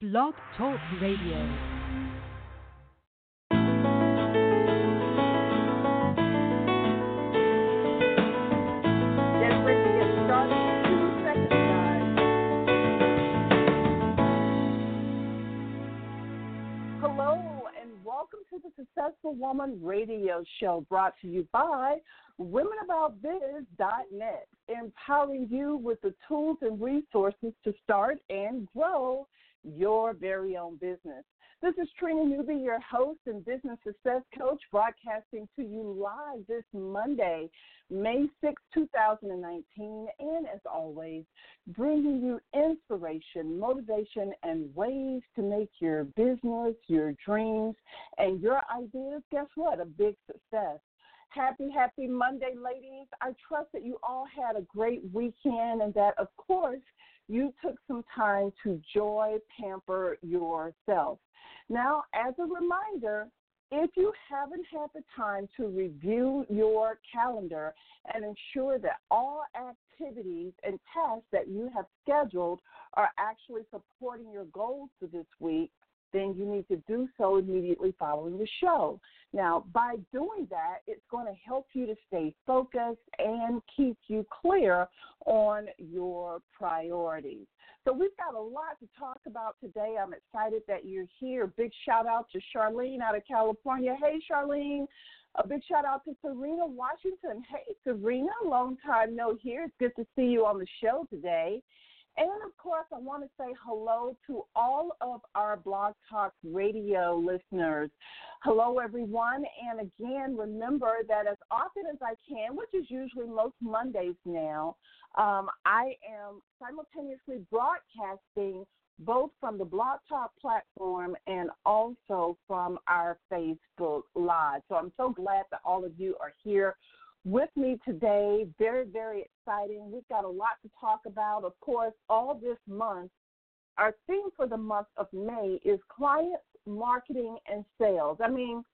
Blog Talk Radio. Welcome to the Successful Woman Radio Show brought to you by WomenAboutBiz.net, empowering you with the tools and resources to start and grow your very own business. This is Trina Newby, your host and business success coach, broadcasting to you live this Monday, May 6, 2019, and as always, bringing you inspiration, motivation, and ways to make your business, your dreams, and your ideas, guess what, a big success. Happy, happy Monday, ladies. I trust that you all had a great weekend and that, of course, you took some time to joy pamper yourself. Now, as a reminder, if you haven't had the time to review your calendar and ensure that all activities and tasks that you have scheduled are actually supporting your goals for this week, then you need to do so immediately following the show. Now, by doing that, it's going to help you to stay focused and keep you clear on your priorities. So, we've got a lot to talk about today. I'm excited that you're hear. Big shout out to Charlene out of California. Hey, Charlene. A big shout out to Serena Washington. Hey, Serena, long time no here. It's good to see you on the show today. And of course, I want to say hello to all of our Blog Talk Radio listeners. Hello, everyone. And again, remember that as often as I can, which is usually most Mondays now, um, I am simultaneously broadcasting both from the Blog Talk platform and also from our Facebook Live. So I'm so glad that all of you are here with me today. Very, very exciting. We've got a lot to talk about. Of course, all this month, our theme for the month of May is clients, marketing, and sales. I mean,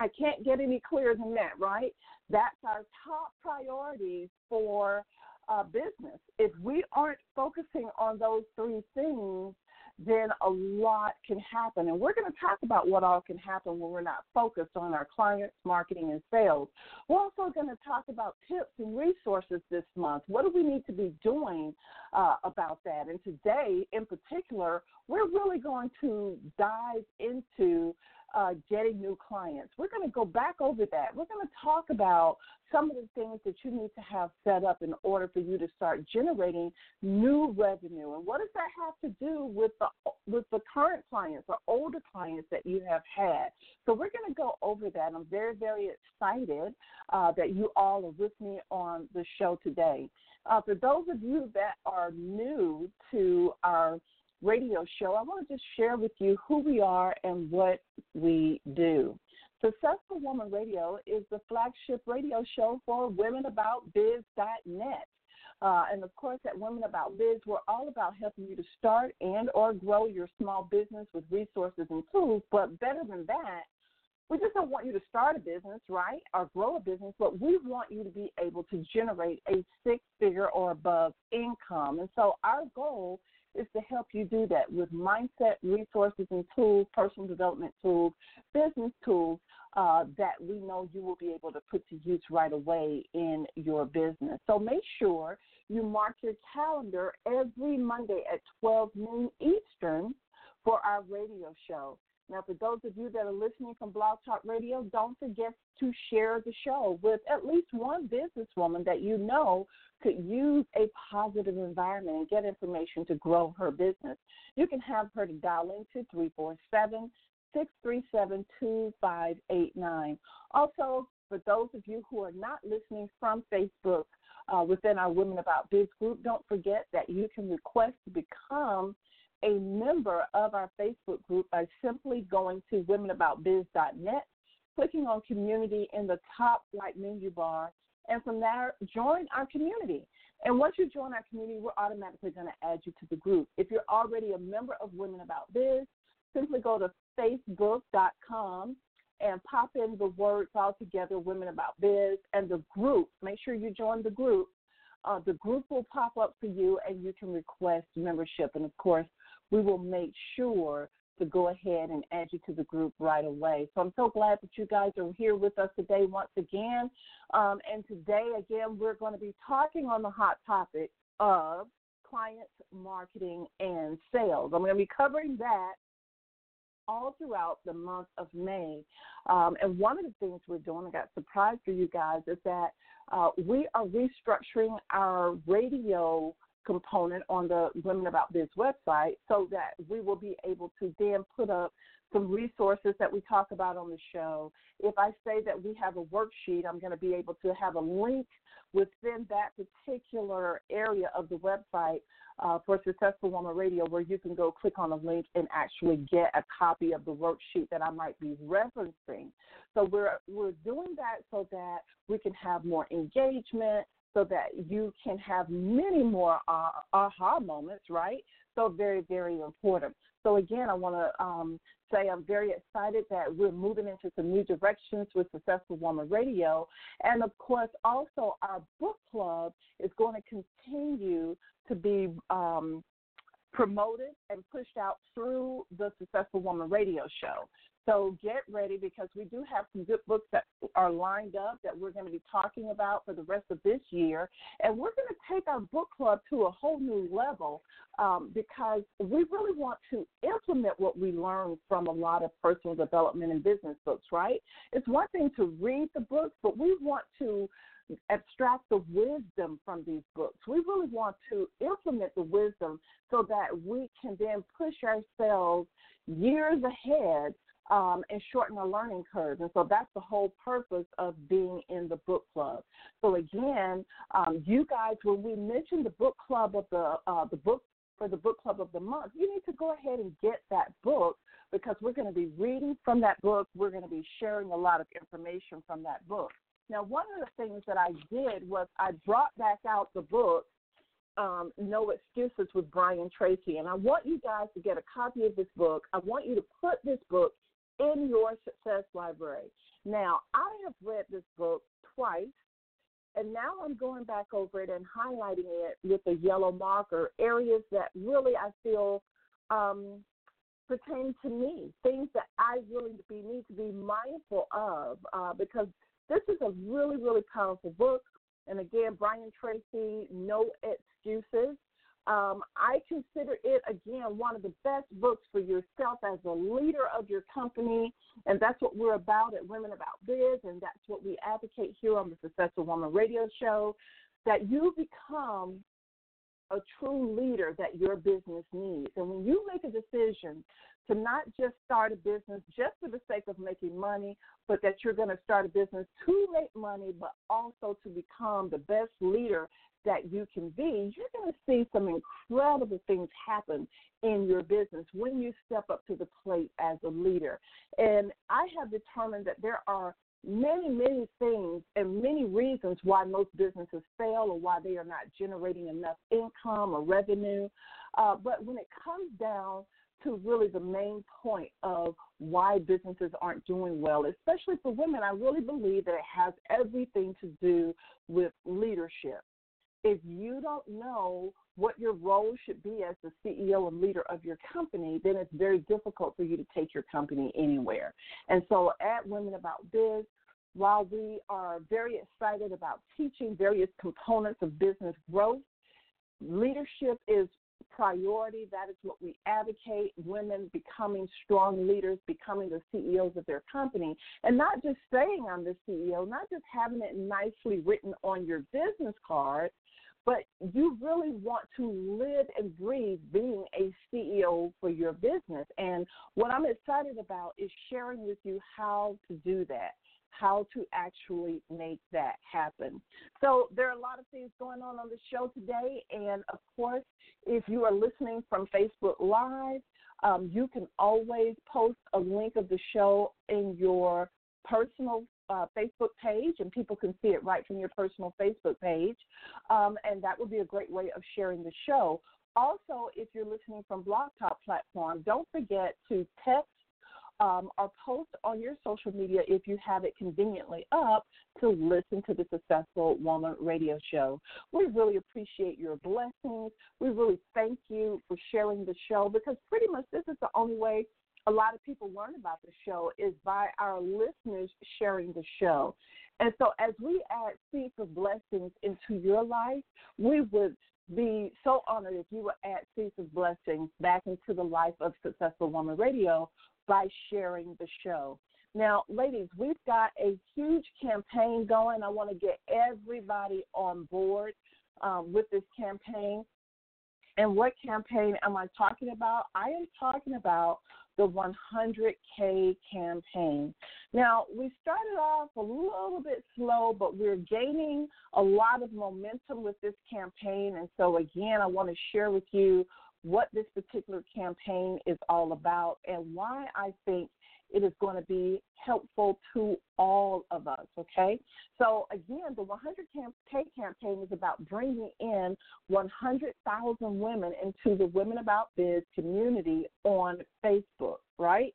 I can't get any clearer than that, right? That's our top priorities for uh, business. If we aren't focusing on those three things, then a lot can happen. And we're going to talk about what all can happen when we're not focused on our clients, marketing, and sales. We're also going to talk about tips and resources this month. What do we need to be doing uh, about that? And today, in particular, we're really going to dive into uh, getting new clients. We're going to go back over that. We're going to talk about some of the things that you need to have set up in order for you to start generating new revenue. And what does that have to do with the with the current clients or older clients that you have had? So we're going to go over that. I'm very very excited uh, that you all are with me on the show today. Uh, for those of you that are new to our radio show, I want to just share with you who we are and what we do. Successful Woman Radio is the flagship radio show for WomenAboutBiz.net. Uh, and of course, at Women About Biz, we're all about helping you to start and or grow your small business with resources and tools. But better than that, we just don't want you to start a business, right, or grow a business, but we want you to be able to generate a six-figure or above income. And so our goal is to help you do that with mindset, resources, and tools, personal development tools, business tools uh, that we know you will be able to put to use right away in your business. So make sure you mark your calendar every Monday at 12 noon Eastern for our radio show. Now, for those of you that are listening from Blog Talk Radio, don't forget to share the show with at least one businesswoman that you know could use a positive environment and get information to grow her business. You can have her to dial into 347 637 2589. Also, for those of you who are not listening from Facebook uh, within our Women About Biz group, don't forget that you can request to become a member of our Facebook group by simply going to womenaboutbiz.net, clicking on community in the top right menu bar, and from there, join our community. And once you join our community, we're automatically going to add you to the group. If you're already a member of Women About Biz, simply go to facebook.com and pop in the words all together, Women About Biz, and the group. Make sure you join the group uh, the group will pop up for you and you can request membership. And of course, we will make sure to go ahead and add you to the group right away. So I'm so glad that you guys are here with us today once again. Um, and today, again, we're going to be talking on the hot topic of client marketing and sales. I'm going to be covering that all throughout the month of May. Um, and one of the things we're doing, I got surprised for you guys, is that uh, we are restructuring our radio component on the Women About Biz website so that we will be able to then put up some resources that we talk about on the show. If I say that we have a worksheet, I'm going to be able to have a link within that particular area of the website uh, for Successful Woman Radio where you can go click on a link and actually get a copy of the worksheet that I might be referencing. So we're we're doing that so that we can have more engagement, so that you can have many more uh, aha moments, right? So very, very important. So again, I want to um, say I'm very excited that we're moving into some new directions with Successful Woman Radio, and of course, also our book club is going to continue to be um, promoted and pushed out through the Successful Woman Radio show. So get ready because we do have some good books that are lined up that we're going to be talking about for the rest of this year. And we're going to take our book club to a whole new level um, because we really want to implement what we learn from a lot of personal development and business books, right? It's one thing to read the books, but we want to abstract the wisdom from these books. We really want to implement the wisdom so that we can then push ourselves years ahead um, and shorten the learning curve. And so that's the whole purpose of being in the book club. So again, um, you guys, when we mention the book club of the uh, the book for the book club of the month, you need to go ahead and get that book because we're going to be reading from that book. We're going to be sharing a lot of information from that book. Now, one of the things that I did was I brought back out the book um, No Excuses with Brian Tracy. And I want you guys to get a copy of this book. I want you to put this book in your success library. Now, I have read this book twice, and now I'm going back over it and highlighting it with a yellow marker, areas that really I feel um, pertain to me, things that I really be, need to be mindful of, uh, because this is a really, really powerful book. And again, Brian Tracy, No Excuses. Um, I consider it, again, one of the best books for yourself as a leader of your company. And that's what we're about at Women About Biz. And that's what we advocate here on the Successful Woman Radio Show that you become a true leader that your business needs. And when you make a decision to not just start a business just for the sake of making money, but that you're going to start a business to make money, but also to become the best leader that you can be, you're going to see some incredible things happen in your business when you step up to the plate as a leader. And I have determined that there are many, many things and many reasons why most businesses fail or why they are not generating enough income or revenue. Uh, but when it comes down to really the main point of why businesses aren't doing well, especially for women, I really believe that it has everything to do with leadership if you don't know what your role should be as the CEO and leader of your company, then it's very difficult for you to take your company anywhere. And so at Women About Biz, while we are very excited about teaching various components of business growth, leadership is priority. That is what we advocate women becoming strong leaders, becoming the CEOs of their company, and not just saying I'm the CEO, not just having it nicely written on your business card, but you really want to live and breathe being a CEO for your business. And what I'm excited about is sharing with you how to do that, how to actually make that happen. So there are a lot of things going on on the show today. And of course, if you are listening from Facebook Live, um, you can always post a link of the show in your personal uh, Facebook page, and people can see it right from your personal Facebook page. Um, and that would be a great way of sharing the show. Also, if you're listening from Blog Talk platform, don't forget to text um, or post on your social media if you have it conveniently up to listen to the Successful Woman radio show. We really appreciate your blessings. We really thank you for sharing the show because pretty much this is the only way a lot of people learn about the show is by our listeners sharing the show. And so, as we add seeds of blessings into your life, we would be so honored if you would add seeds of blessings back into the life of Successful Woman Radio by sharing the show. Now, ladies, we've got a huge campaign going. I want to get everybody on board um, with this campaign. And what campaign am I talking about? I am talking about the 100K campaign. Now, we started off a little bit slow, but we're gaining a lot of momentum with this campaign. And so, again, I want to share with you what this particular campaign is all about and why I think it is going to be helpful to all of us, okay? So, again, the 100K campaign is about bringing in 100,000 women into the Women About Biz community on Facebook, right?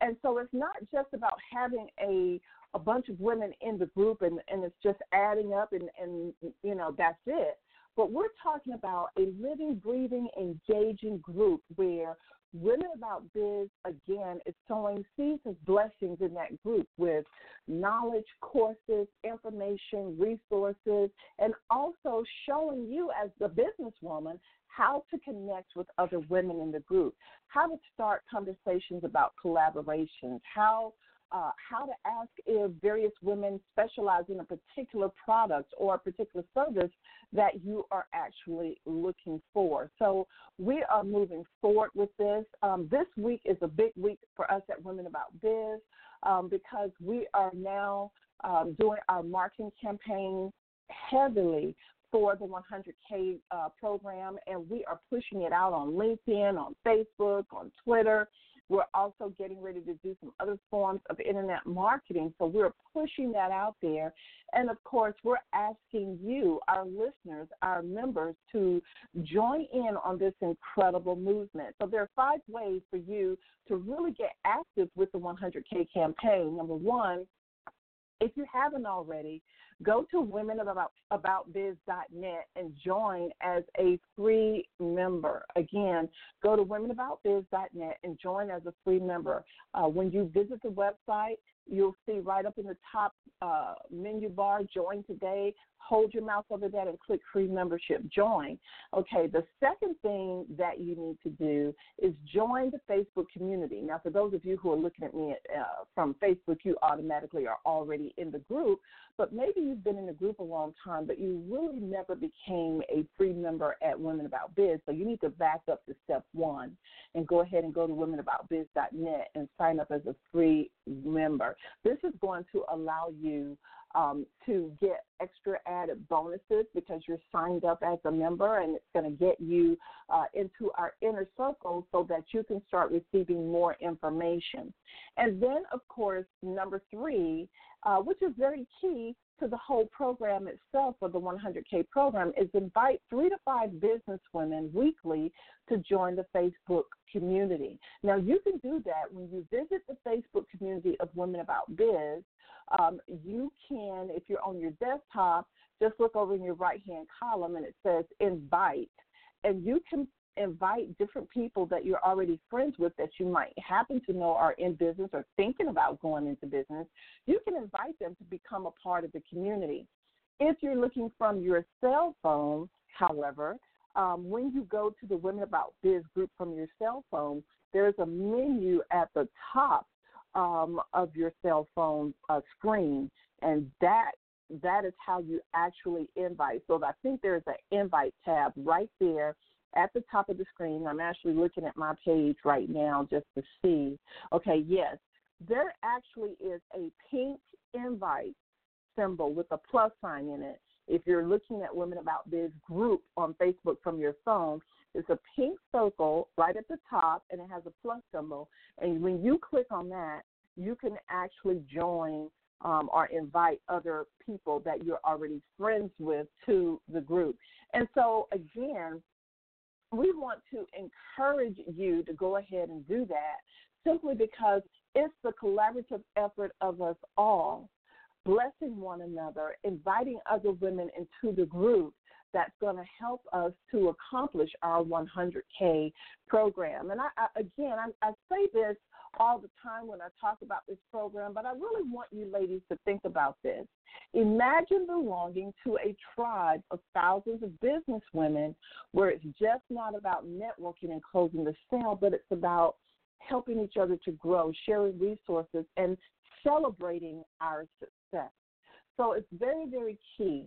And so it's not just about having a a bunch of women in the group and, and it's just adding up and, and you know that's it but we're talking about a living breathing engaging group where Women About Biz, again, is sowing seeds of blessings in that group with knowledge, courses, information, resources, and also showing you as the businesswoman how to connect with other women in the group, how to start conversations about collaborations, how uh, how to ask if various women specialize in a particular product or a particular service that you are actually looking for. So we are moving forward with this. Um, this week is a big week for us at Women About Biz um, because we are now um, doing our marketing campaign heavily for the 100K uh, program, and we are pushing it out on LinkedIn, on Facebook, on Twitter. We're also getting ready to do some other forms of internet marketing. So we're pushing that out there. And of course, we're asking you, our listeners, our members, to join in on this incredible movement. So there are five ways for you to really get active with the 100K campaign. Number one, if you haven't already, go to womenaboutbiz.net and join as a free member. Again, go to womenaboutbiz.net and join as a free member. Uh, when you visit the website, you'll see right up in the top uh, menu bar, join today. Hold your mouse over that and click free membership, join. Okay, the second thing that you need to do is join the Facebook community. Now, for those of you who are looking at me uh, from Facebook, you automatically are already in the group, but maybe you've been in the group a long time, but you really never became a free member at Women About Biz. So you need to back up to step one and go ahead and go to womenaboutbiz.net and sign up as a free member. This is going to allow you um, to get extra added bonuses because you're signed up as a member, and it's going to get you uh, into our inner circle so that you can start receiving more information. And then, of course, number three, uh, which is very key to the whole program itself of the 100K program, is invite three to five business women weekly to join the Facebook community. Now, you can do that when you visit the Facebook community of Women About Biz um, you can, if you're on your desktop, just look over in your right hand column and it says invite. And you can invite different people that you're already friends with that you might happen to know are in business or thinking about going into business. You can invite them to become a part of the community. If you're looking from your cell phone, however, um, when you go to the Women About Biz group from your cell phone, there's a menu at the top um, of your cell phone uh, screen, and that that is how you actually invite. So I think there's an invite tab right there at the top of the screen. I'm actually looking at my page right now just to see. Okay, yes, there actually is a pink invite symbol with a plus sign in it. If you're looking at Women About Biz group on Facebook from your phone, it's a pink circle right at the top, and it has a plus symbol. And when you click on that, you can actually join um, or invite other people that you're already friends with to the group. And so, again, we want to encourage you to go ahead and do that simply because it's the collaborative effort of us all, blessing one another, inviting other women into the group that's going to help us to accomplish our 100K program. And I, I again, I, I say this all the time when I talk about this program, but I really want you ladies to think about this. Imagine belonging to a tribe of thousands of business women where it's just not about networking and closing the sale, but it's about helping each other to grow, sharing resources, and celebrating our success. So it's very, very key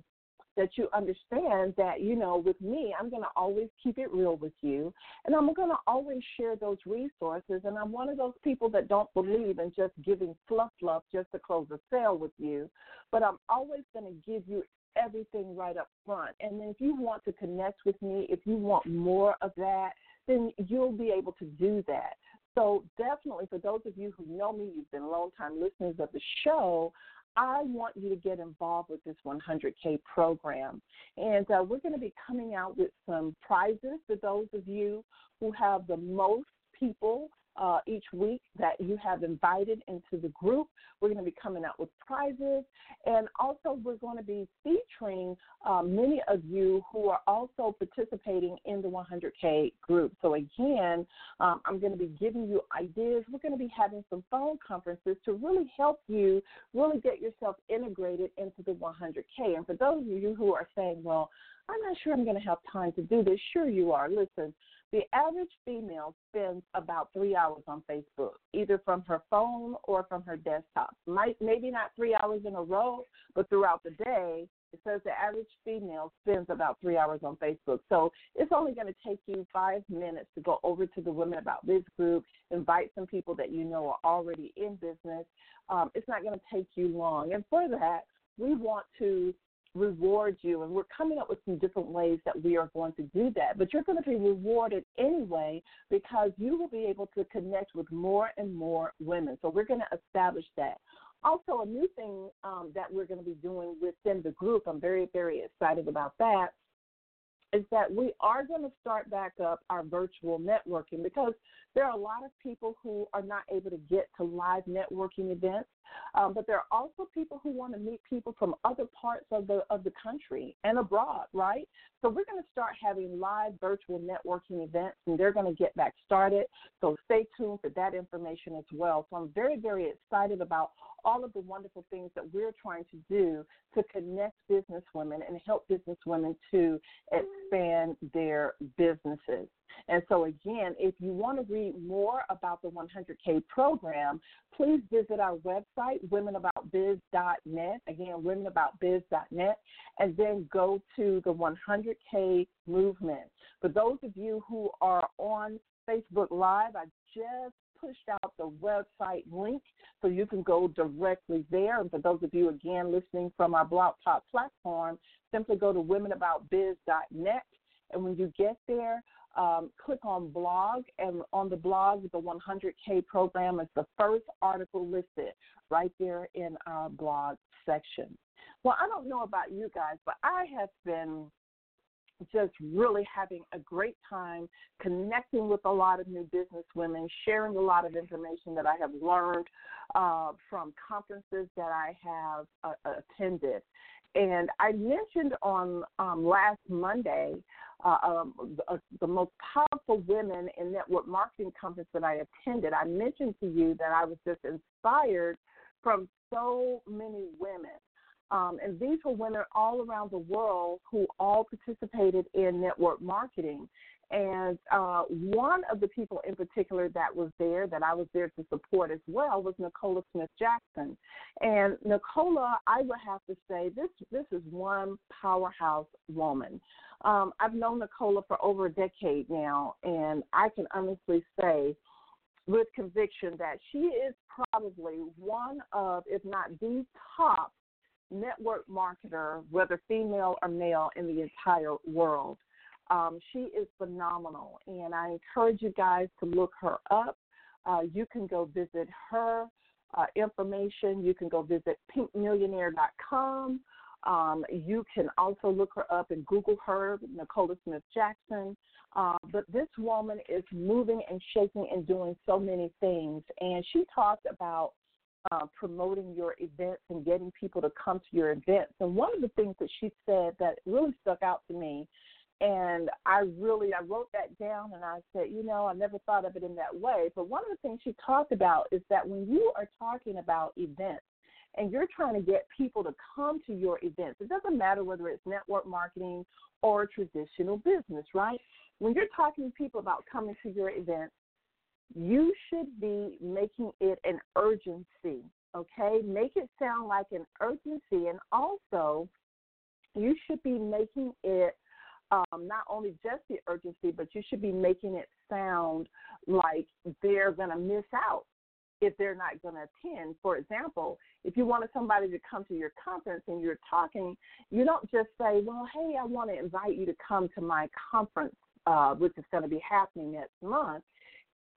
that you understand that, you know, with me, I'm going to always keep it real with you. And I'm going to always share those resources. And I'm one of those people that don't believe in just giving fluff fluff just to close a sale with you. But I'm always going to give you everything right up front. And if you want to connect with me, if you want more of that, then you'll be able to do that. So definitely for those of you who know me, you've been long time listeners of the show, I want you to get involved with this 100K program. And uh, we're going to be coming out with some prizes for those of you who have the most people uh, each week that you have invited into the group. We're going to be coming out with prizes, and also we're going to be featuring uh, many of you who are also participating in the 100K group. So again, um, I'm going to be giving you ideas. We're going to be having some phone conferences to really help you really get yourself integrated into the 100K. And for those of you who are saying, well, I'm not sure I'm going to have time to do this. Sure, you are. Listen, the average female spends about three hours on Facebook, either from her phone or from her desktop. Might maybe not three hours in a row, but throughout the day, it says the average female spends about three hours on Facebook. So it's only going to take you five minutes to go over to the Women About Biz group, invite some people that you know are already in business. Um, it's not going to take you long. And for that, we want to reward you. And we're coming up with some different ways that we are going to do that. But you're going to be rewarded anyway because you will be able to connect with more and more women. So we're going to establish that. Also, a new thing um, that we're going to be doing within the group, I'm very, very excited about that, is that we are going to start back up our virtual networking because there are a lot of people who are not able to get to live networking events, um, but there are also people who want to meet people from other parts of the of the country and abroad, right? So we're going to start having live virtual networking events, and they're going to get back started. So stay tuned for that information as well. So I'm very very excited about all of the wonderful things that we're trying to do to connect business women and help business women to expand their businesses. And so, again, if you want to read more about the 100K program, please visit our website, womenaboutbiz.net. Again, womenaboutbiz.net, and then go to the 100K movement. For those of you who are on Facebook Live, I just pushed out the website link so you can go directly there. And for those of you, again, listening from our Blog Talk platform, simply go to womenaboutbiz.net. And when you get there, um, click on blog, and on the blog, the 100K program is the first article listed right there in our blog section. Well, I don't know about you guys, but I have been just really having a great time connecting with a lot of new business women, sharing a lot of information that I have learned uh, from conferences that I have uh, attended. And I mentioned on um, last Monday uh, um, uh, the most powerful women in network marketing conference that I attended. I mentioned to you that I was just inspired from so many women um, and these were women all around the world who all participated in network marketing. And uh, one of the people in particular that was there, that I was there to support as well, was Nicola Smith Jackson. And Nicola, I would have to say, this this is one powerhouse woman. Um, I've known Nicola for over a decade now, and I can honestly say with conviction that she is probably one of, if not the top network marketer, whether female or male, in the entire world. Um, she is phenomenal, and I encourage you guys to look her up. Uh, you can go visit her uh, information. You can go visit pinkmillionaire.com. Um, you can also look her up and Google her, Nicola Smith Jackson. Uh, but this woman is moving and shaking and doing so many things. And she talked about uh, promoting your events and getting people to come to your events. And one of the things that she said that really stuck out to me, and I really I wrote that down and I said, you know, I never thought of it in that way. But one of the things she talked about is that when you are talking about events and you're trying to get people to come to your events, it doesn't matter whether it's network marketing or traditional business, right? When you're talking to people about coming to your events, you should be making it an urgency, okay? Make it sound like an urgency. And also, you should be making it um, not only just the urgency, but you should be making it sound like they're going to miss out if they're not going to attend. For example, if you wanted somebody to come to your conference and you're talking, you don't just say, well, hey, I want to invite you to come to my conference, uh, which is going to be happening next month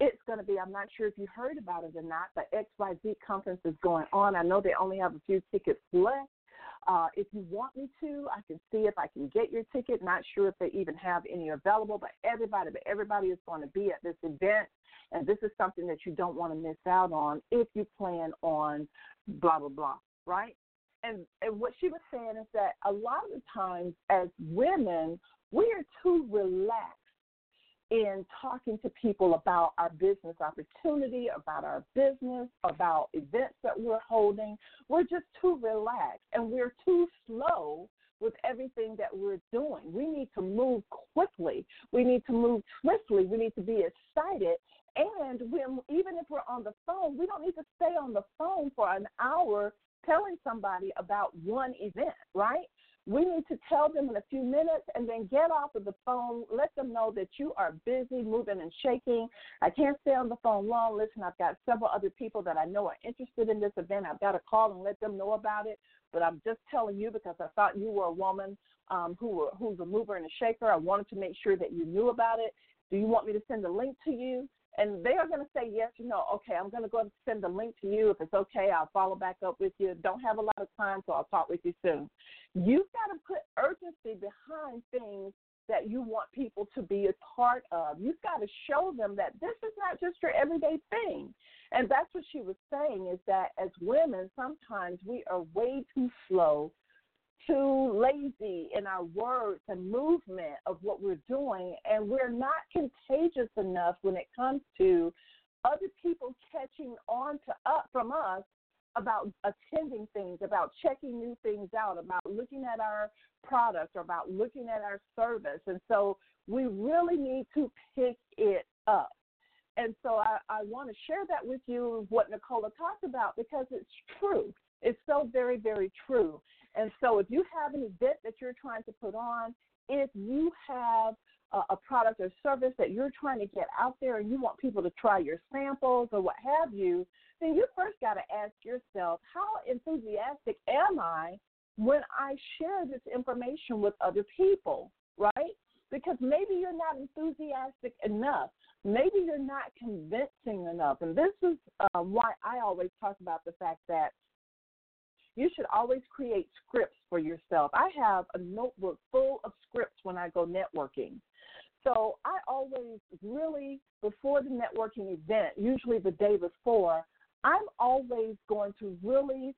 it's going to be, I'm not sure if you heard about it or not, but XYZ conference is going on. I know they only have a few tickets left. Uh, if you want me to, I can see if I can get your ticket. Not sure if they even have any available, but everybody, but everybody is going to be at this event, and this is something that you don't want to miss out on if you plan on blah blah blah, right? And and what she was saying is that a lot of the times as women, we are too relaxed in talking to people about our business opportunity, about our business, about events that we're holding. We're just too relaxed and we're too slow with everything that we're doing. We need to move quickly. We need to move swiftly. We need to be excited. And when, even if we're on the phone, we don't need to stay on the phone for an hour telling somebody about one event, right? We need to tell them in a few minutes and then get off of the phone. Let them know that you are busy, moving and shaking. I can't stay on the phone long. Listen, I've got several other people that I know are interested in this event. I've got to call and let them know about it. But I'm just telling you because I thought you were a woman um, who were, who's a mover and a shaker. I wanted to make sure that you knew about it. Do you want me to send a link to you? And they are going to say yes or no. Okay, I'm going to go and send a link to you. If it's okay, I'll follow back up with you. Don't have a lot of time, so I'll talk with you soon. You've got to put urgency behind things that you want people to be a part of. You've got to show them that this is not just your everyday thing. And that's what she was saying is that as women, sometimes we are way too slow too lazy in our words and movement of what we're doing, and we're not contagious enough when it comes to other people catching on to up from us about attending things, about checking new things out, about looking at our product or about looking at our service. And so we really need to pick it up. And so I, I want to share that with you, what Nicola talked about, because it's true. It's so very, very true. And so if you have an event that you're trying to put on, if you have a, a product or service that you're trying to get out there and you want people to try your samples or what have you, then you first got to ask yourself, how enthusiastic am I when I share this information with other people, right? Because maybe you're not enthusiastic enough. Maybe you're not convincing enough. And this is uh, why I always talk about the fact that you should always create scripts for yourself. I have a notebook full of scripts when I go networking. So I always really, before the networking event, usually the day before, I'm always going to really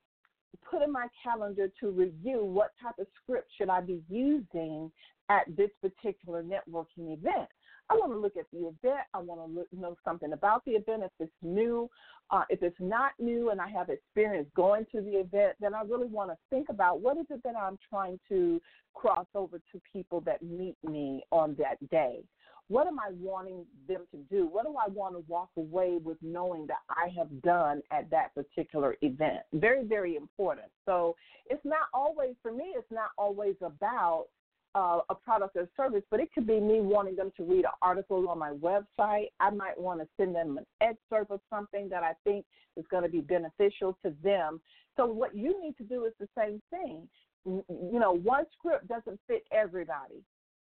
put in my calendar to review what type of script should I be using at this particular networking event. I want to look at the event. I want to look, know something about the event. If it's new, uh, if it's not new, and I have experience going to the event, then I really want to think about what is it that I'm trying to cross over to people that meet me on that day. What am I wanting them to do? What do I want to walk away with knowing that I have done at that particular event? Very, very important. So it's not always, for me, it's not always about uh, a product or service, but it could be me wanting them to read an article on my website. I might want to send them an excerpt of something that I think is going to be beneficial to them. So, what you need to do is the same thing. You know, one script doesn't fit everybody.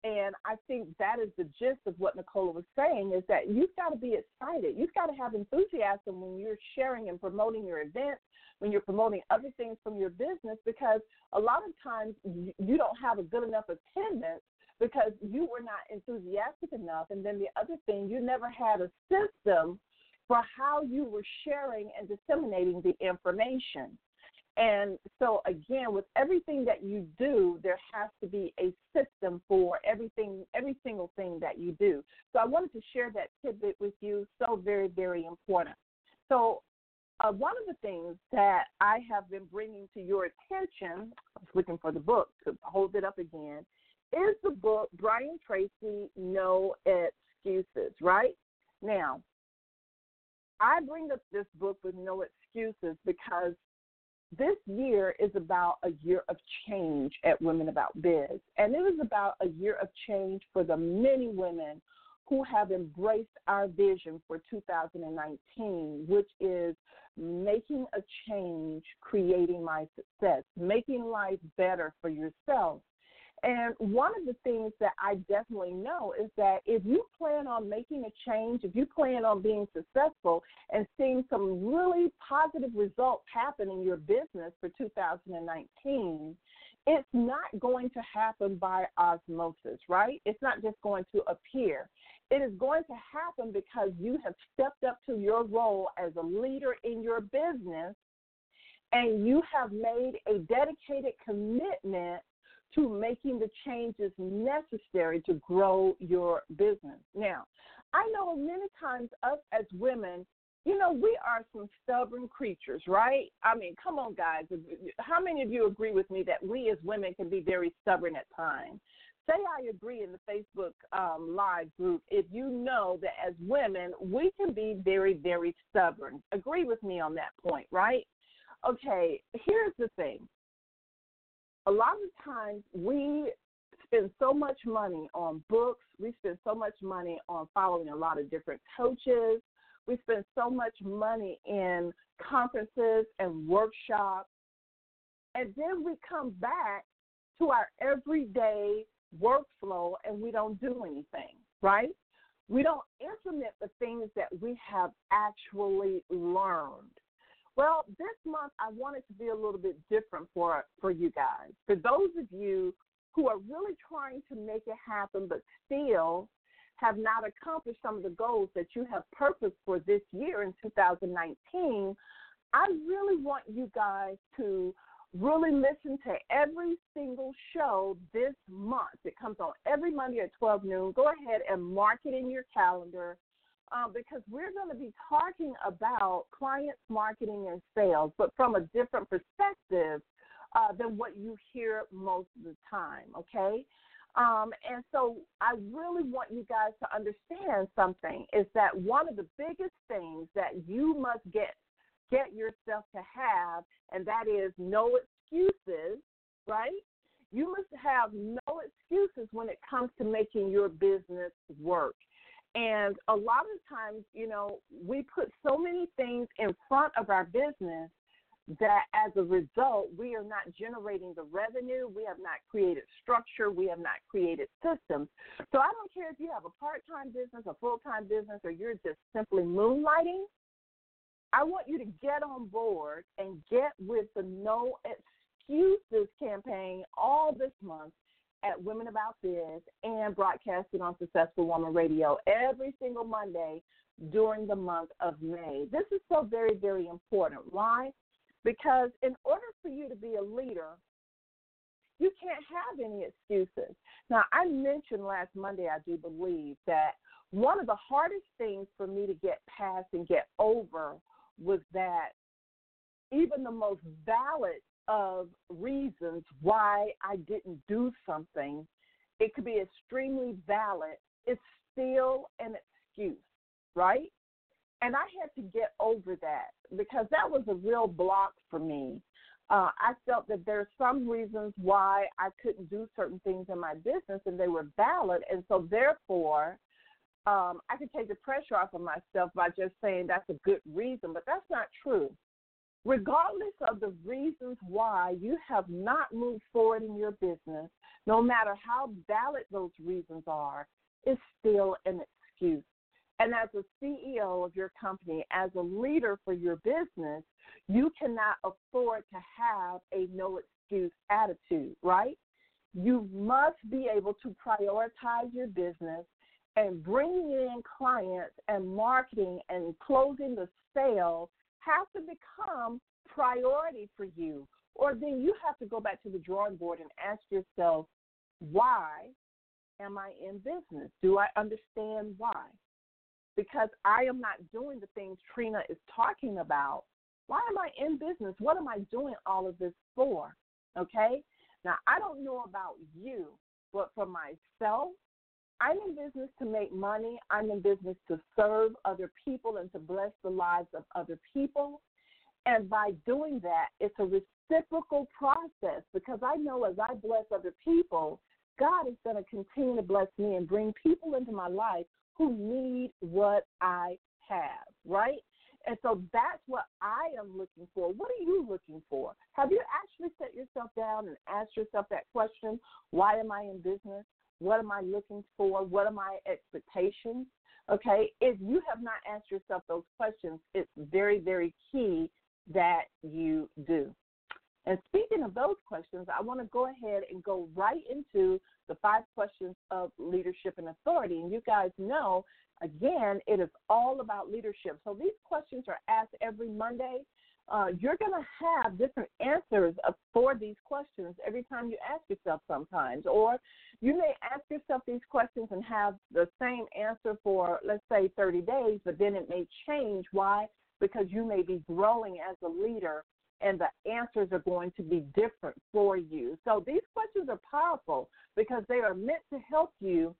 And I think that is the gist of what Nicola was saying is that you've got to be excited. You've got to have enthusiasm when you're sharing and promoting your events, when you're promoting other things from your business, because a lot of times you don't have a good enough attendance because you were not enthusiastic enough. And then the other thing, you never had a system for how you were sharing and disseminating the information. And so, again, with everything that you do, there has to be a system for everything, every single thing that you do. So, I wanted to share that tidbit with you. So, very, very important. So, uh, one of the things that I have been bringing to your attention, I was looking for the book to hold it up again, is the book Brian Tracy No Excuses, right? Now, I bring up this book with no excuses because this year is about a year of change at Women About Biz. And it is about a year of change for the many women who have embraced our vision for 2019, which is making a change, creating my success, making life better for yourself. And one of the things that I definitely know is that if you plan on making a change, if you plan on being successful and seeing some really positive results happen in your business for 2019, it's not going to happen by osmosis, right? It's not just going to appear. It is going to happen because you have stepped up to your role as a leader in your business and you have made a dedicated commitment to making the changes necessary to grow your business. Now, I know many times us as women, you know, we are some stubborn creatures, right? I mean, come on, guys. How many of you agree with me that we as women can be very stubborn at times? Say I agree in the Facebook um, Live group if you know that as women, we can be very, very stubborn. Agree with me on that point, right? Okay, here's the thing a lot of times we spend so much money on books, we spend so much money on following a lot of different coaches, we spend so much money in conferences and workshops, and then we come back to our everyday workflow and we don't do anything, right? We don't implement the things that we have actually learned. Well, this month I wanted to be a little bit different for for you guys. For those of you who are really trying to make it happen but still have not accomplished some of the goals that you have purposed for this year in 2019, I really want you guys to really listen to every single show this month. It comes on every Monday at 12 noon. Go ahead and mark it in your calendar um, because we're going to be talking about clients, marketing, and sales, but from a different perspective uh, than what you hear most of the time, okay? Um, and so I really want you guys to understand something is that one of the biggest things that you must get get yourself to have, and that is no excuses, right? You must have no excuses when it comes to making your business work. And a lot of times, you know, we put so many things in front of our business that as a result, we are not generating the revenue. We have not created structure. We have not created systems. So I don't care if you have a part time business, a full time business, or you're just simply moonlighting. I want you to get on board and get with the No Excuses campaign all this month at Women About Biz and broadcasting on Successful Woman Radio every single Monday during the month of May. This is so very, very important. Why? Because in order for you to be a leader, you can't have any excuses. Now, I mentioned last Monday, I do believe, that one of the hardest things for me to get past and get over was that even the most valid of reasons why I didn't do something, it could be extremely valid. It's still an excuse, right? And I had to get over that because that was a real block for me. Uh, I felt that there are some reasons why I couldn't do certain things in my business and they were valid. And so, therefore, um, I could take the pressure off of myself by just saying that's a good reason, but that's not true regardless of the reasons why you have not moved forward in your business, no matter how valid those reasons are, it's still an excuse. And as a CEO of your company, as a leader for your business, you cannot afford to have a no excuse attitude, right? You must be able to prioritize your business and bringing in clients and marketing and closing the sale has to become priority for you. Or then you have to go back to the drawing board and ask yourself, why am I in business? Do I understand why? Because I am not doing the things Trina is talking about. Why am I in business? What am I doing all of this for? Okay? Now, I don't know about you, but for myself, I'm in business to make money. I'm in business to serve other people and to bless the lives of other people. And by doing that, it's a reciprocal process because I know as I bless other people, God is going to continue to bless me and bring people into my life who need what I have, right? And so that's what I am looking for. What are you looking for? Have you actually set yourself down and asked yourself that question? Why am I in business? What am I looking for? What are my expectations? Okay, if you have not asked yourself those questions, it's very, very key that you do. And speaking of those questions, I want to go ahead and go right into the five questions of leadership and authority. And you guys know, again, it is all about leadership. So these questions are asked every Monday. Uh, you're going to have different answers for these questions every time you ask yourself sometimes. Or you may ask yourself these questions and have the same answer for, let's say, 30 days, but then it may change. Why? Because you may be growing as a leader and the answers are going to be different for you. So these questions are powerful because they are meant to help you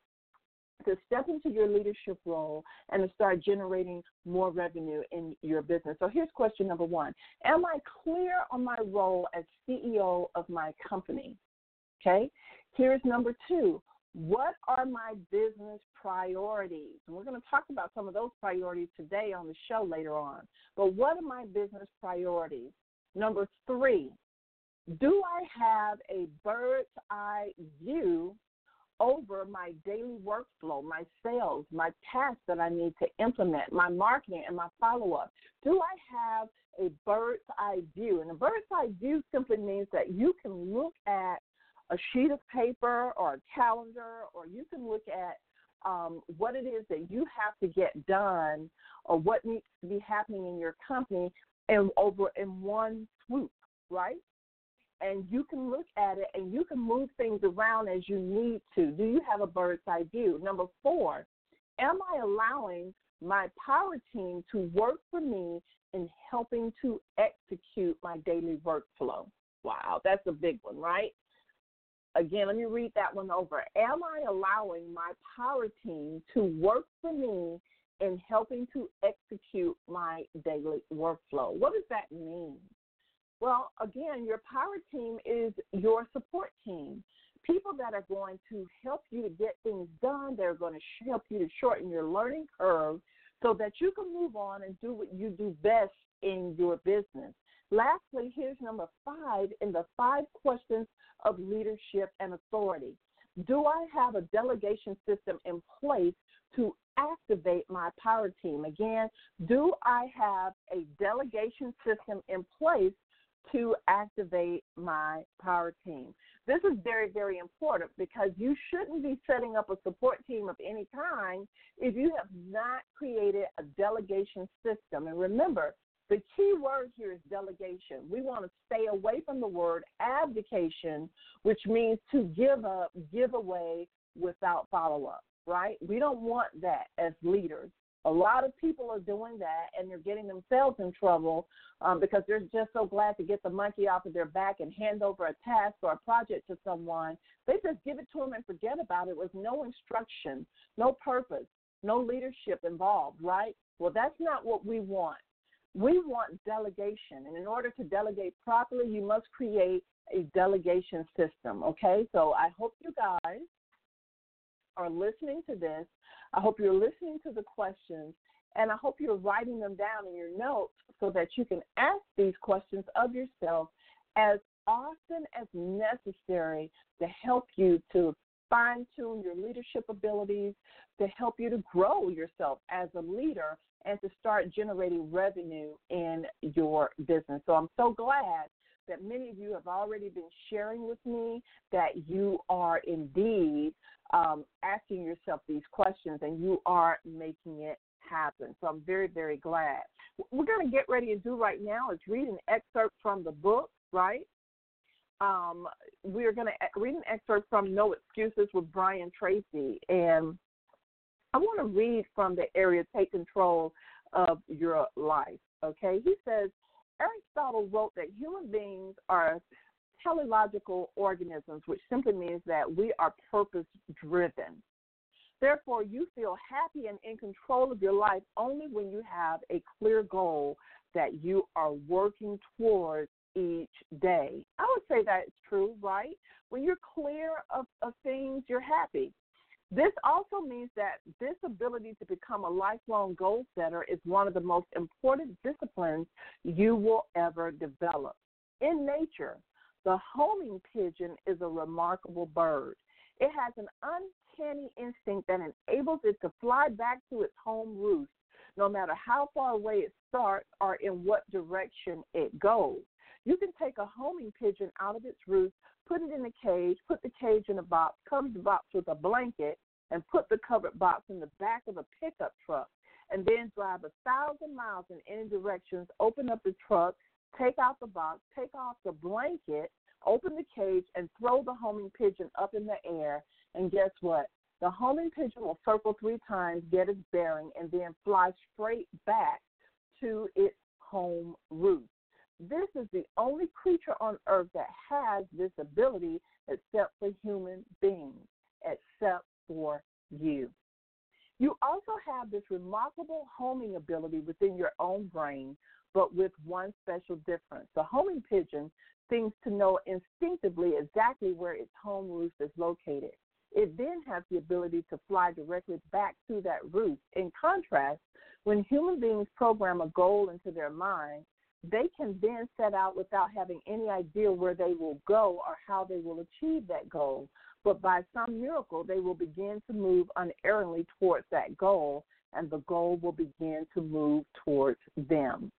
to step into your leadership role and to start generating more revenue in your business. So here's question number one Am I clear on my role as CEO of my company? Okay. Here's number two What are my business priorities? And we're going to talk about some of those priorities today on the show later on. But what are my business priorities? Number three, do I have a bird's eye view over my daily workflow, my sales, my tasks that I need to implement, my marketing, and my follow up? Do I have a bird's eye view? And a bird's eye view simply means that you can look at a sheet of paper or a calendar, or you can look at um, what it is that you have to get done or what needs to be happening in your company over in one swoop, right? And you can look at it and you can move things around as you need to. Do you have a bird's eye view? Number four, am I allowing my power team to work for me in helping to execute my daily workflow? Wow, that's a big one, right? Again, let me read that one over. Am I allowing my power team to work for me in helping to execute my daily workflow. What does that mean? Well, again, your power team is your support team. People that are going to help you to get things done, they're going to help you to shorten your learning curve so that you can move on and do what you do best in your business. Lastly, here's number five in the five questions of leadership and authority. Do I have a delegation system in place to activate my power team? Again, do I have a delegation system in place to activate my power team? This is very, very important because you shouldn't be setting up a support team of any kind if you have not created a delegation system. And remember, the key word here is delegation. We want to stay away from the word abdication, which means to give up, give away without follow up right? We don't want that as leaders. A lot of people are doing that and they're getting themselves in trouble um, because they're just so glad to get the monkey off of their back and hand over a task or a project to someone. They just give it to them and forget about it with no instruction, no purpose, no leadership involved, right? Well, that's not what we want. We want delegation. And in order to delegate properly, you must create a delegation system, okay? So I hope you guys are listening to this. I hope you're listening to the questions, and I hope you're writing them down in your notes so that you can ask these questions of yourself as often as necessary to help you to fine tune your leadership abilities, to help you to grow yourself as a leader, and to start generating revenue in your business. So I'm so glad that many of you have already been sharing with me that you are indeed um, asking yourself these questions and you are making it happen. So I'm very, very glad. We're going to get ready to do right now is read an excerpt from the book, right? Um, we're going to read an excerpt from No Excuses with Brian Tracy. And I want to read from the area Take Control of Your Life. Okay? He says Aristotle wrote that human beings are teleological organisms, which simply means that we are purpose driven. Therefore, you feel happy and in control of your life only when you have a clear goal that you are working towards each day. I would say that's true, right? When you're clear of, of things, you're happy. This also means that this ability to become a lifelong goal setter is one of the most important disciplines you will ever develop. In nature, the homing pigeon is a remarkable bird. It has an uncanny instinct that enables it to fly back to its home roost, no matter how far away it starts or in what direction it goes. You can take a homing pigeon out of its roost, put it in a cage, put the cage in a box, cover the box with a blanket, and put the covered box in the back of a pickup truck, and then drive a thousand miles in any directions, open up the truck, take out the box, take off the blanket, open the cage, and throw the homing pigeon up in the air. And guess what? The homing pigeon will circle three times, get its bearing, and then fly straight back to its home roost. This is the only creature on earth that has this ability except for human beings, except for you. You also have this remarkable homing ability within your own brain, but with one special difference. The homing pigeon seems to know instinctively exactly where its home roost is located. It then has the ability to fly directly back to that roost. In contrast, when human beings program a goal into their mind, they can then set out without having any idea where they will go or how they will achieve that goal. But by some miracle, they will begin to move unerringly towards that goal, and the goal will begin to move towards them.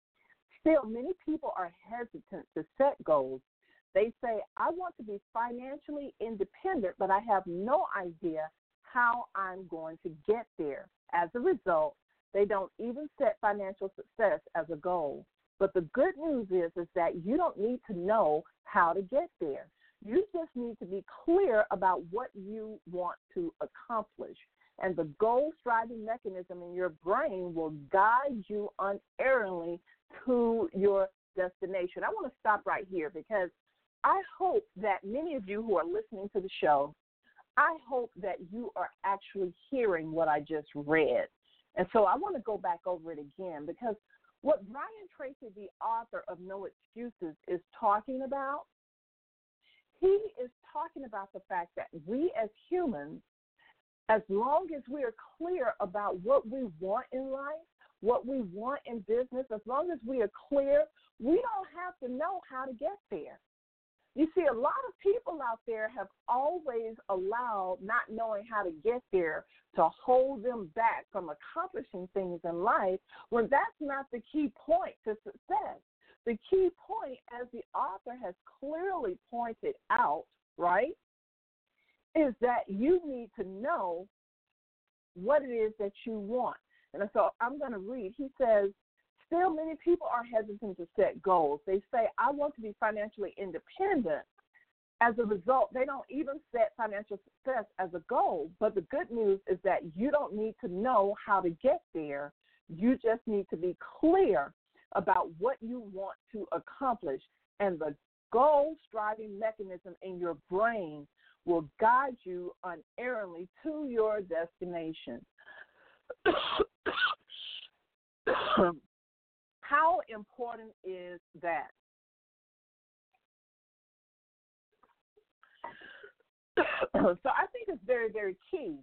Still, many people are hesitant to set goals. They say, I want to be financially independent, but I have no idea how I'm going to get there. As a result, they don't even set financial success as a goal. But the good news is, is that you don't need to know how to get there. You just need to be clear about what you want to accomplish. And the goal striving mechanism in your brain will guide you unerringly to your destination. I want to stop right here because I hope that many of you who are listening to the show, I hope that you are actually hearing what I just read. And so I want to go back over it again because what Brian Tracy, the author of No Excuses, is talking about, he is talking about the fact that we as humans, as long as we are clear about what we want in life, what we want in business, as long as we are clear, we don't have to know how to get there. You see, a lot of people out there have always allowed not knowing how to get there to hold them back from accomplishing things in life when that's not the key point to success. The key point, as the author has clearly pointed out, right, is that you need to know what it is that you want. And so I'm going to read. He says, Still, many people are hesitant to set goals. They say, I want to be financially independent. As a result, they don't even set financial success as a goal. But the good news is that you don't need to know how to get there. You just need to be clear about what you want to accomplish. And the goal striving mechanism in your brain will guide you unerringly to your destination. How important is that? so I think it's very, very key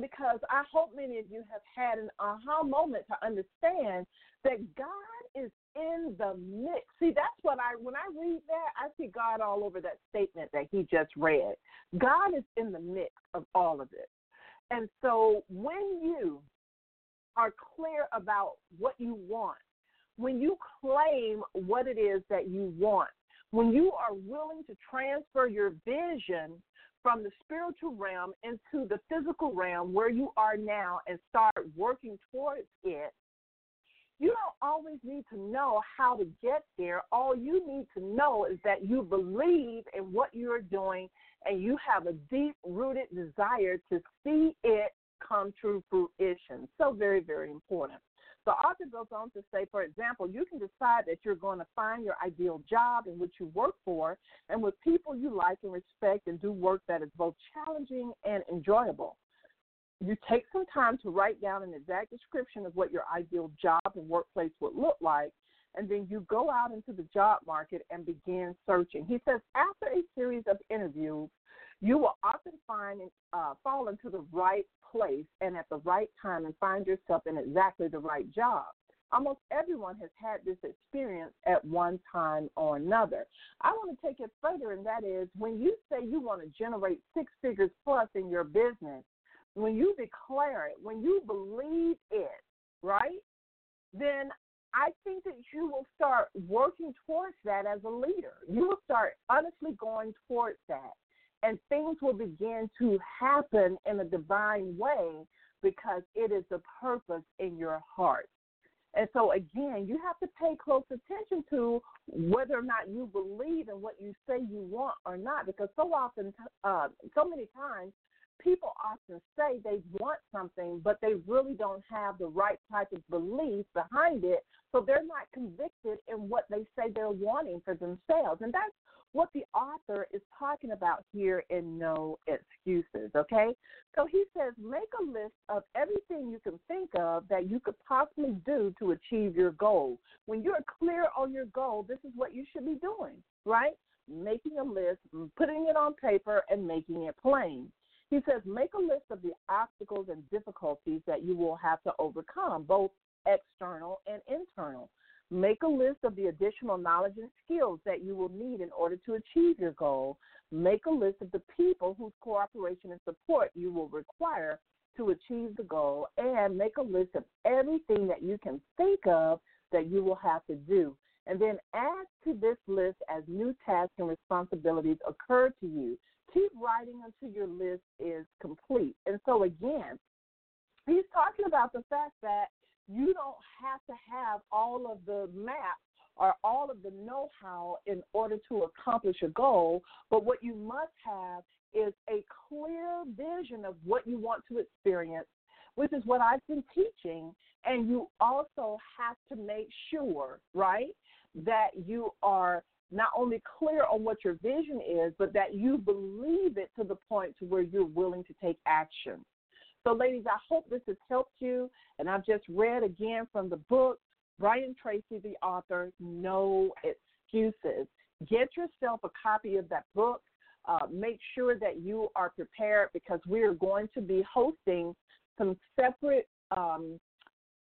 because I hope many of you have had an aha moment to understand that God is in the mix. See, that's what I when I read that, I see God all over that statement that he just read. God is in the mix of all of it. And so when you are clear about what you want, when you claim what it is that you want, when you are willing to transfer your vision from the spiritual realm into the physical realm where you are now and start working towards it, you don't always need to know how to get there. All you need to know is that you believe in what you're doing and you have a deep rooted desire to see it come to fruition. So, very, very important. The author goes on to say, for example, you can decide that you're going to find your ideal job in which you work for and with people you like and respect and do work that is both challenging and enjoyable. You take some time to write down an exact description of what your ideal job and workplace would look like, and then you go out into the job market and begin searching. He says, after a series of interviews, you will often find uh, fall into the right place and at the right time and find yourself in exactly the right job. Almost everyone has had this experience at one time or another. I want to take it further, and that is when you say you want to generate six figures plus in your business, when you declare it, when you believe it, right, then I think that you will start working towards that as a leader. You will start honestly going towards that and things will begin to happen in a divine way because it is the purpose in your heart. And so, again, you have to pay close attention to whether or not you believe in what you say you want or not, because so often, uh, so many times, people often say they want something, but they really don't have the right type of belief behind it. So they're not convicted in what they say they're wanting for themselves. And that's what the author is talking about here in No Excuses, okay? So he says, make a list of everything you can think of that you could possibly do to achieve your goal. When you're clear on your goal, this is what you should be doing, right? Making a list, putting it on paper, and making it plain. He says, make a list of the obstacles and difficulties that you will have to overcome, both external and internal. Make a list of the additional knowledge and skills that you will need in order to achieve your goal. Make a list of the people whose cooperation and support you will require to achieve the goal. And make a list of everything that you can think of that you will have to do. And then add to this list as new tasks and responsibilities occur to you. Keep writing until your list is complete. And so, again, he's talking about the fact that you don't have to have all of the maps or all of the know how in order to accomplish a goal, but what you must have is a clear vision of what you want to experience, which is what I've been teaching. And you also have to make sure, right, that you are not only clear on what your vision is, but that you believe it to the point to where you're willing to take action. So, ladies, I hope this has helped you. And I've just read again from the book, Brian Tracy, the author, No Excuses. Get yourself a copy of that book. Uh, make sure that you are prepared because we are going to be hosting some separate, um,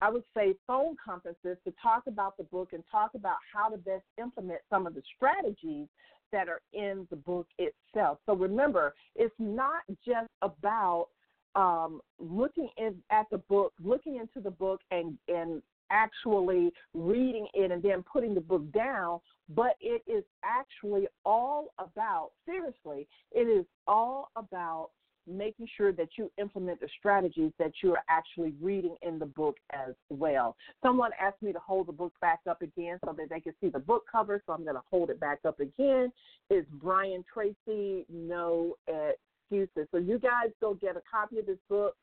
I would say, phone conferences to talk about the book and talk about how to best implement some of the strategies that are in the book itself. So remember, it's not just about um, looking in, at the book, looking into the book, and and actually reading it and then putting the book down, but it is actually all about, seriously, it is all about making sure that you implement the strategies that you're actually reading in the book as well. Someone asked me to hold the book back up again so that they can see the book cover, so I'm going to hold it back up again. It's Brian Tracy, No excuses. So you guys go get a copy of this book.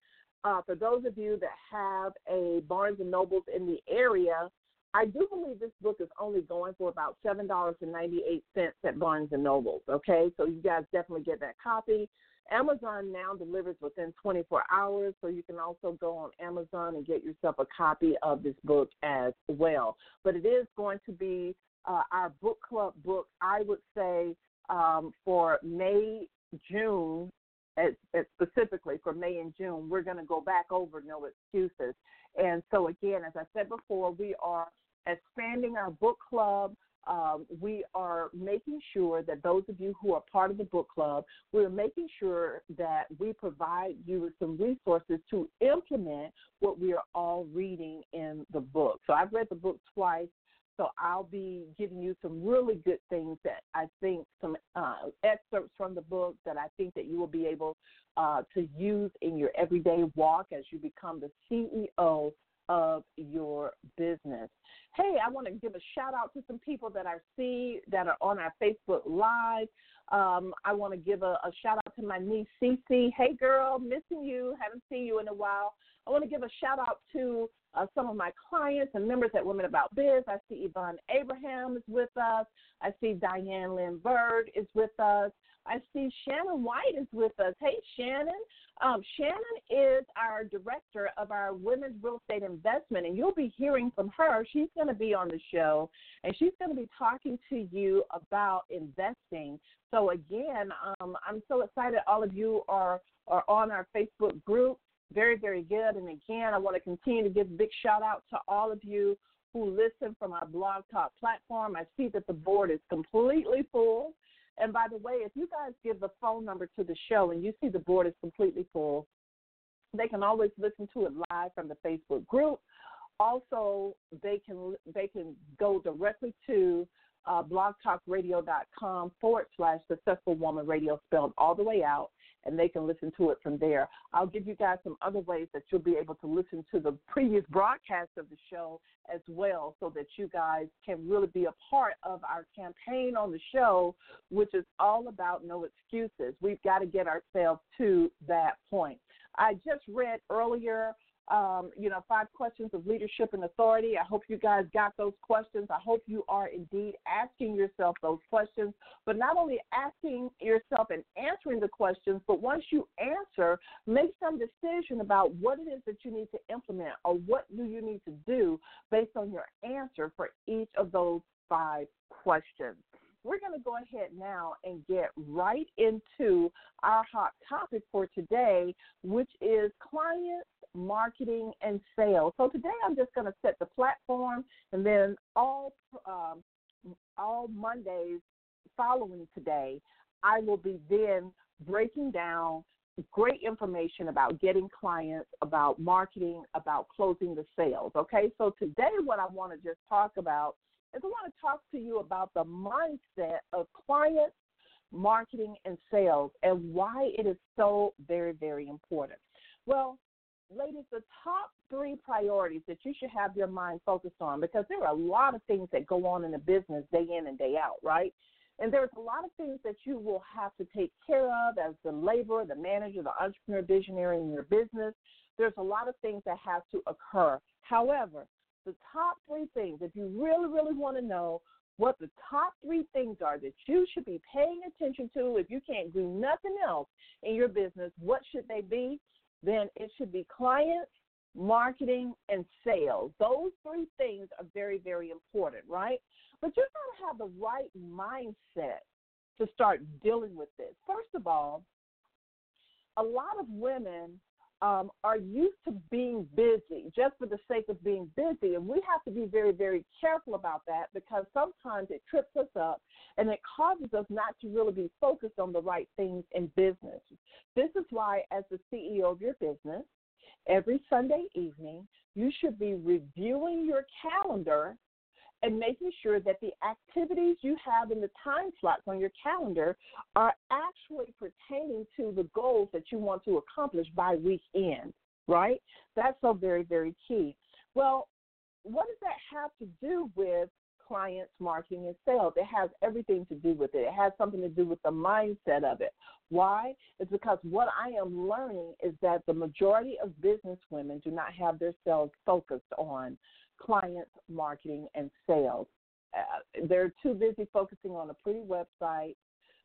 Uh, for those of you that have a Barnes and Nobles in the area, I do believe this book is only going for about seven dollars and ninety eight cents at Barnes and Nobles. Okay, so you guys definitely get that copy. Amazon now delivers within 24 hours, so you can also go on Amazon and get yourself a copy of this book as well. But it is going to be uh, our book club book, I would say, um, for May June, as, as specifically for May and June, we're going to go back over no excuses. And so, again, as I said before, we are expanding our book club. Um, we are making sure that those of you who are part of the book club, we're making sure that we provide you with some resources to implement what we are all reading in the book. So I've read the book twice. So I'll be giving you some really good things that I think some uh, excerpts from the book that I think that you will be able uh, to use in your everyday walk as you become the CEO of your business. Hey, I want to give a shout out to some people that I see that are on our Facebook Live. Um, I want to give a, a, shout out to my niece Cece. Hey, girl, missing you. Haven't seen you in a while. I want to give a shout out to uh, some of my clients and members at Women About Biz. I see Yvonne Abraham is with us. I see Diane Lynn Bird is with us. I see Shannon White is with us. Hey, Shannon. Um, Shannon is our director of our women's real estate investment, and you'll be hearing from her. She's going to be on the show, and she's going to be talking to you about investing. So, again, um, I'm so excited all of you are, are on our Facebook group. Very, very good. And again, I want to continue to give a big shout out to all of you who listen from our blog talk platform. I see that the board is completely full. And by the way, if you guys give the phone number to the show and you see the board is completely full, they can always listen to it live from the Facebook group. Also, they can they can go directly to uh, blogtalkradio.com forward slash successful woman radio spelled all the way out and they can listen to it from there. I'll give you guys some other ways that you'll be able to listen to the previous broadcast of the show as well so that you guys can really be a part of our campaign on the show, which is all about no excuses. We've got to get ourselves to that point. I just read earlier um, you know, five questions of leadership and authority. I hope you guys got those questions. I hope you are indeed asking yourself those questions, but not only asking yourself and answering the questions, but once you answer, make some decision about what it is that you need to implement or what do you need to do based on your answer for each of those five questions we're going to go ahead now and get right into our hot topic for today, which is clients marketing, and sales. So today I'm just going to set the platform, and then all um, all Mondays following today, I will be then breaking down great information about getting clients, about marketing, about closing the sales. Okay, so today what I want to just talk about is I want to talk to you about the mindset of clients, marketing, and sales and why it is so very, very important. Well, ladies, the top three priorities that you should have your mind focused on because there are a lot of things that go on in the business day in and day out, right? And there's a lot of things that you will have to take care of as the laborer, the manager, the entrepreneur, visionary in your business. There's a lot of things that have to occur. However, the top three things, if you really, really want to know what the top three things are that you should be paying attention to if you can't do nothing else in your business, what should they be? Then it should be clients, marketing, and sales. Those three things are very, very important, right? But you've got to have the right mindset to start dealing with this. First of all, a lot of women um, are used to being busy just for the sake of being busy. And we have to be very, very careful about that because sometimes it trips us up and it causes us not to really be focused on the right things in business. This is why, as the CEO of your business, every Sunday evening, you should be reviewing your calendar and making sure that the activities you have in the time slots on your calendar are actually pertaining to the goals that you want to accomplish by weekend, right? That's so very, very key. Well, what does that have to do with clients, marketing, and sales? It has everything to do with it. It has something to do with the mindset of it. Why? It's because what I am learning is that the majority of business women do not have their sales focused on clients, marketing, and sales. Uh, they're too busy focusing on a pretty website.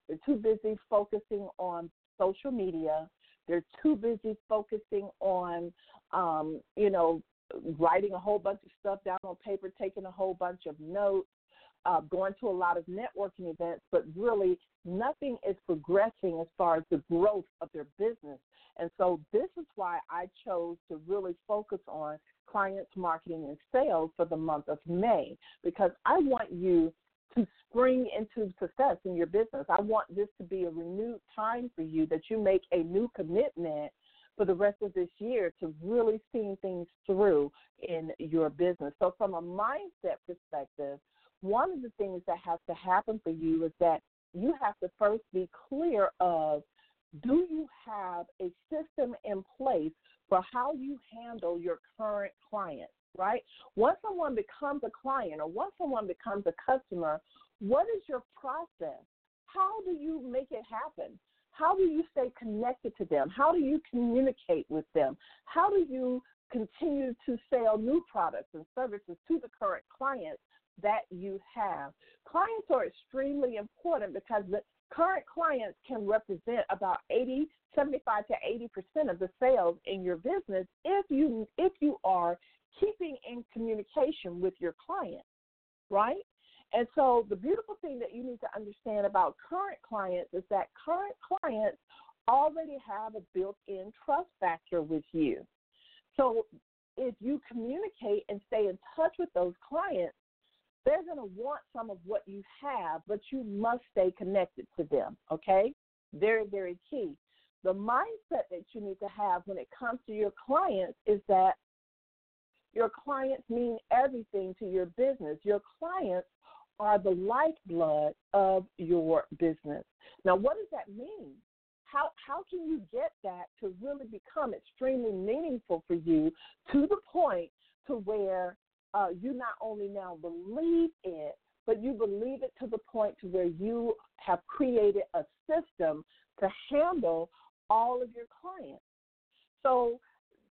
They're too busy focusing on social media. They're too busy focusing on, um, you know, writing a whole bunch of stuff down on paper, taking a whole bunch of notes, uh, going to a lot of networking events, but really nothing is progressing as far as the growth of their business. And so this is why I chose to really focus on clients, marketing, and sales for the month of May because I want you to spring into success in your business. I want this to be a renewed time for you that you make a new commitment for the rest of this year to really seeing things through in your business. So, from a mindset perspective, one of the things that has to happen for you is that you have to first be clear of do you have a system in place for how you handle your current clients, right? Once someone becomes a client or once someone becomes a customer, what is your process? How do you make it happen? How do you stay connected to them? How do you communicate with them? How do you continue to sell new products and services to the current clients that you have? Clients are extremely important because current clients can represent about 80 75 to 80 percent of the sales in your business if you if you are keeping in communication with your client right? And so the beautiful thing that you need to understand about current clients is that current clients already have a built-in trust factor with you. So if you communicate and stay in touch with those clients they're going to want some of what you have, but you must stay connected to them, okay? Very, very key. The mindset that you need to have when it comes to your clients is that your clients mean everything to your business. Your clients are the lifeblood of your business. Now, what does that mean? How, how can you get that to really become extremely meaningful for you to the point to where uh, you not only now believe it, but you believe it to the point to where you have created a system to handle all of your clients. So,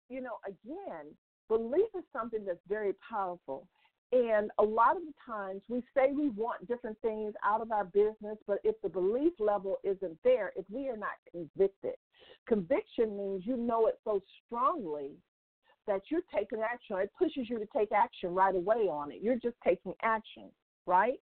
you know, again, belief is something that's very powerful. And a lot of the times we say we want different things out of our business, but if the belief level isn't there, if we are not convicted, conviction means you know it so strongly that you're taking action. It pushes you to take action right away on it. You're just taking action, right?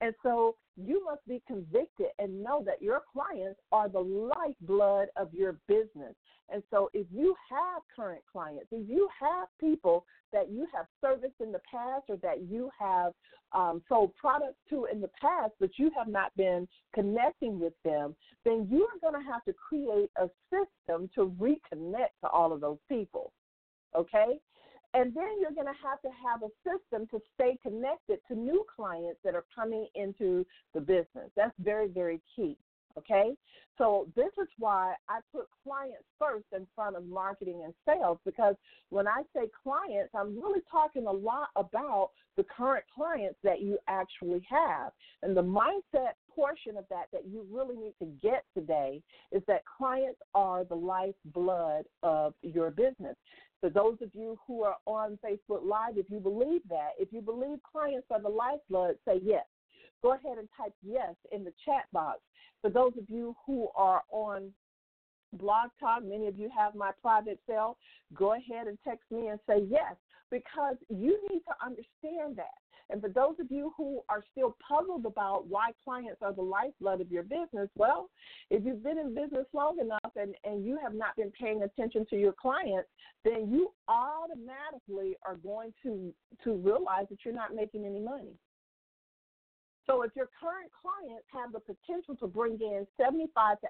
And so you must be convicted and know that your clients are the lifeblood of your business. And so if you have current clients, if you have people that you have serviced in the past or that you have um, sold products to in the past, but you have not been connecting with them, then you are going to have to create a system to reconnect to all of those people okay? And then you're going to have to have a system to stay connected to new clients that are coming into the business. That's very, very key. Okay? So, this is why I put clients first in front of marketing and sales because when I say clients, I'm really talking a lot about the current clients that you actually have. And the mindset portion of that that you really need to get today is that clients are the lifeblood of your business. For those of you who are on Facebook Live, if you believe that, if you believe clients are the lifeblood, say yes. Go ahead and type yes in the chat box. For those of you who are on Blog Talk, many of you have my private cell. Go ahead and text me and say yes, because you need to understand that. And for those of you who are still puzzled about why clients are the lifeblood of your business, well, if you've been in business long enough and, and you have not been paying attention to your clients, then you automatically are going to, to realize that you're not making any money. So if your current clients have the potential to bring in 75 to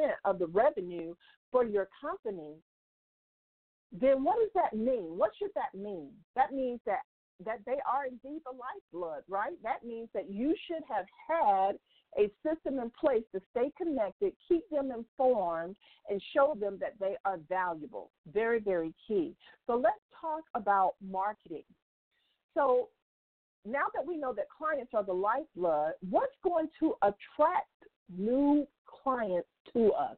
80% of the revenue for your company, then what does that mean? What should that mean? That means that that they are indeed the lifeblood, right? That means that you should have had a system in place to stay connected, keep them informed, and show them that they are valuable. Very, very key. So let's talk about marketing. So now that we know that clients are the lifeblood, what's going to attract new clients to us?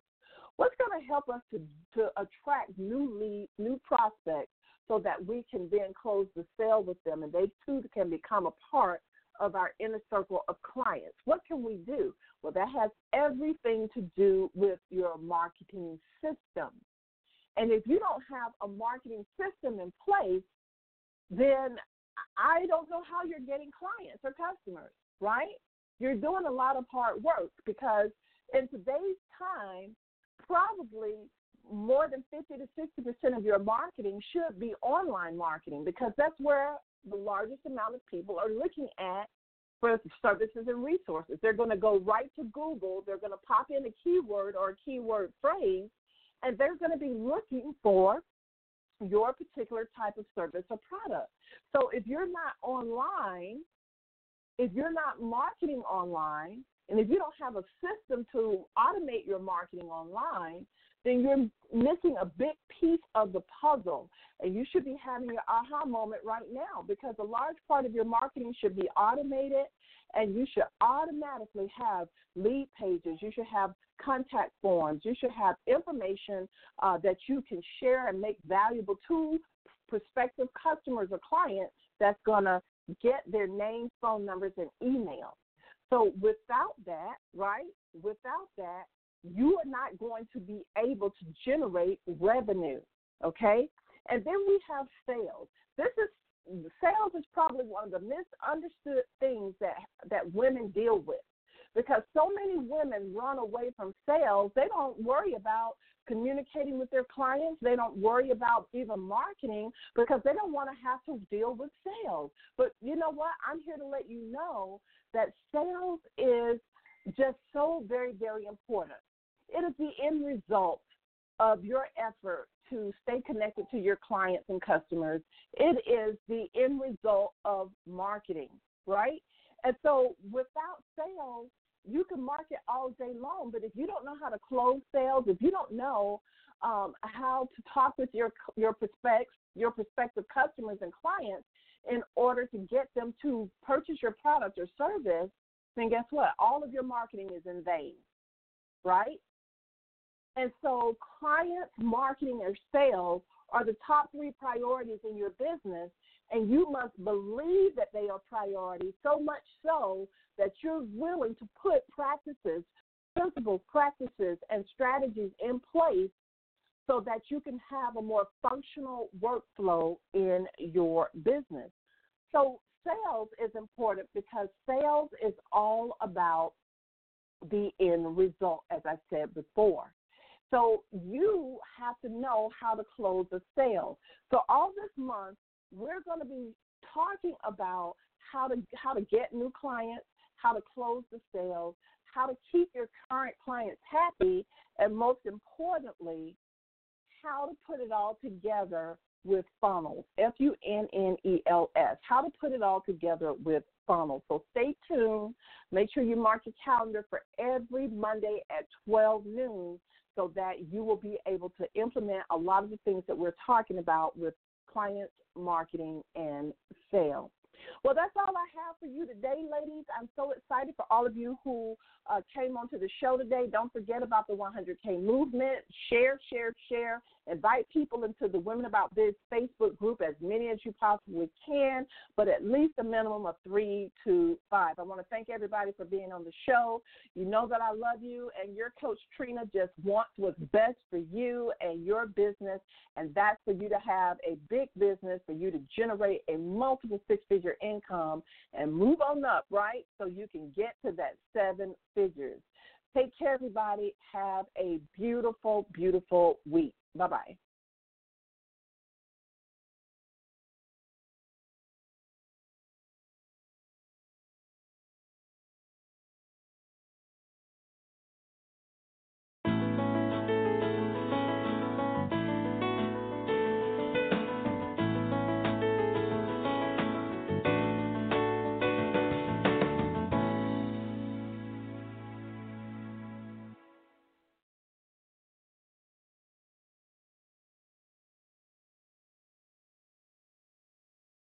What's going to help us to, to attract new lead, new prospects so that we can then close the sale with them and they too can become a part of our inner circle of clients. What can we do? Well, that has everything to do with your marketing system. And if you don't have a marketing system in place, then I don't know how you're getting clients or customers, right? You're doing a lot of hard work because in today's time, probably more than 50 to 60 percent of your marketing should be online marketing because that's where the largest amount of people are looking at for services and resources. They're going to go right to Google. They're going to pop in a keyword or a keyword phrase, and they're going to be looking for your particular type of service or product. So if you're not online, if you're not marketing online, and if you don't have a system to automate your marketing online, then you're missing a big piece of the puzzle. And you should be having your aha moment right now because a large part of your marketing should be automated and you should automatically have lead pages. You should have contact forms. You should have information uh, that you can share and make valuable to prospective customers or clients that's going to get their names, phone numbers, and email. So without that, right, without that, you are not going to be able to generate revenue. Okay? And then we have sales. This is sales is probably one of the misunderstood things that that women deal with because so many women run away from sales. They don't worry about communicating with their clients. They don't worry about even marketing because they don't want to have to deal with sales. But you know what? I'm here to let you know that sales is just so very, very important. It is the end result of your effort to stay connected to your clients and customers. It is the end result of marketing, right? And so without sales, you can market all day long, but if you don't know how to close sales, if you don't know um, how to talk with your your prospects, your prospective customers and clients in order to get them to purchase your product or service, then guess what? All of your marketing is in vain, right? And so, clients, marketing, or sales are the top three priorities in your business, and you must believe that they are priorities so much so that you're willing to put practices, principles, practices, and strategies in place so that you can have a more functional workflow in your business. So, sales is important because sales is all about the end result, as I said before. So you have to know how to close a sale. So all this month, we're going to be talking about how to how to get new clients, how to close the sales, how to keep your current clients happy, and most importantly, how to put it all together with funnels. F U N N E L S. How to put it all together with funnels. So stay tuned. Make sure you mark your calendar for every Monday at 12 noon so that you will be able to implement a lot of the things that we're talking about with clients, marketing, and sales. Well, that's all I have for you today, ladies. I'm so excited for all of you who uh, came onto the show today. Don't forget about the 100K movement. Share, share, share. Invite people into the Women About Biz Facebook group, as many as you possibly can, but at least a minimum of three to five. I want to thank everybody for being on the show. You know that I love you, and your coach Trina just wants what's best for you and your business, and that's for you to have a big business, for you to generate a multiple six figure income and move on up, right? So you can get to that seven figures. Take care, everybody. Have a beautiful, beautiful week. Bye bye.